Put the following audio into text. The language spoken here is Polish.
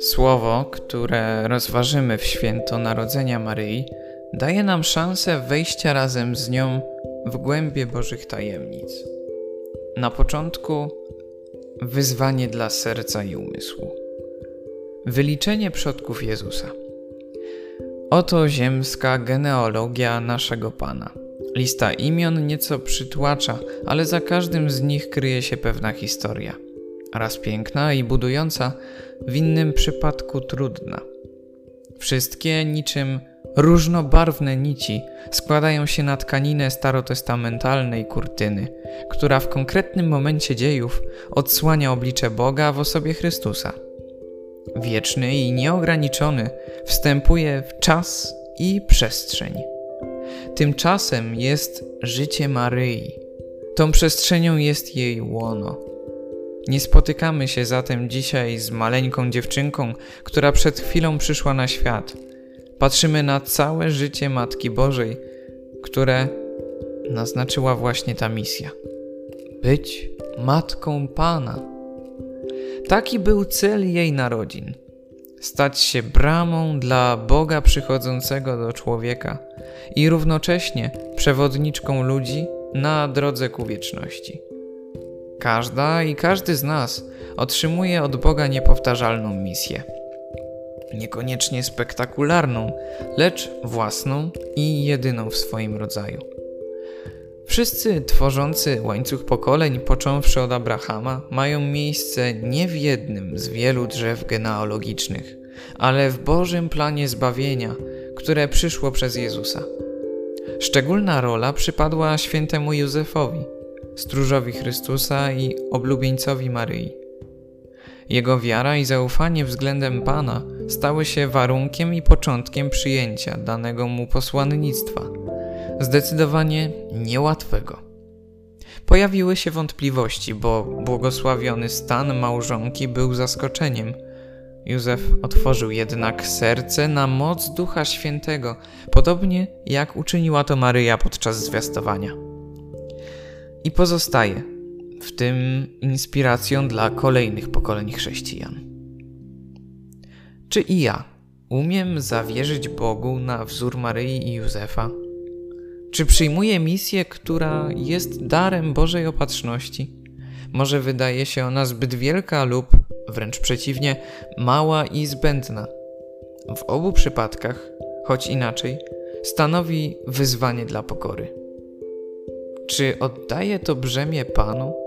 Słowo, które rozważymy w święto Narodzenia Maryi, daje nam szansę wejścia razem z nią w głębie Bożych tajemnic. Na początku wyzwanie dla serca i umysłu. Wyliczenie przodków Jezusa. Oto ziemska genealogia naszego Pana. Lista imion nieco przytłacza, ale za każdym z nich kryje się pewna historia. Raz piękna i budująca, w innym przypadku trudna. Wszystkie niczym różnobarwne nici składają się na tkaninę starotestamentalnej kurtyny, która w konkretnym momencie dziejów odsłania oblicze Boga w osobie Chrystusa. Wieczny i nieograniczony wstępuje w czas i przestrzeń. Tymczasem jest życie Maryi. Tą przestrzenią jest jej łono nie spotykamy się zatem dzisiaj z maleńką dziewczynką, która przed chwilą przyszła na świat. Patrzymy na całe życie Matki Bożej, które naznaczyła właśnie ta misja być Matką Pana. Taki był cel jej narodzin stać się bramą dla Boga przychodzącego do człowieka i równocześnie przewodniczką ludzi na drodze ku wieczności. Każda i każdy z nas otrzymuje od Boga niepowtarzalną misję. Niekoniecznie spektakularną, lecz własną i jedyną w swoim rodzaju. Wszyscy tworzący łańcuch pokoleń, począwszy od Abrahama, mają miejsce nie w jednym z wielu drzew genealogicznych, ale w Bożym planie zbawienia, które przyszło przez Jezusa. Szczególna rola przypadła świętemu Józefowi – stróżowi Chrystusa i oblubieńcowi Maryi. Jego wiara i zaufanie względem Pana stały się warunkiem i początkiem przyjęcia danego mu posłannictwa, zdecydowanie niełatwego. Pojawiły się wątpliwości, bo błogosławiony stan małżonki był zaskoczeniem. Józef otworzył jednak serce na moc Ducha Świętego, podobnie jak uczyniła to Maryja podczas zwiastowania i pozostaje w tym inspiracją dla kolejnych pokoleń chrześcijan. Czy i ja umiem zawierzyć Bogu na wzór Maryi i Józefa? Czy przyjmuję misję, która jest darem Bożej opatrzności? Może wydaje się ona zbyt wielka lub wręcz przeciwnie, mała i zbędna. W obu przypadkach, choć inaczej, stanowi wyzwanie dla pokory. Czy oddaję to brzemię Panu?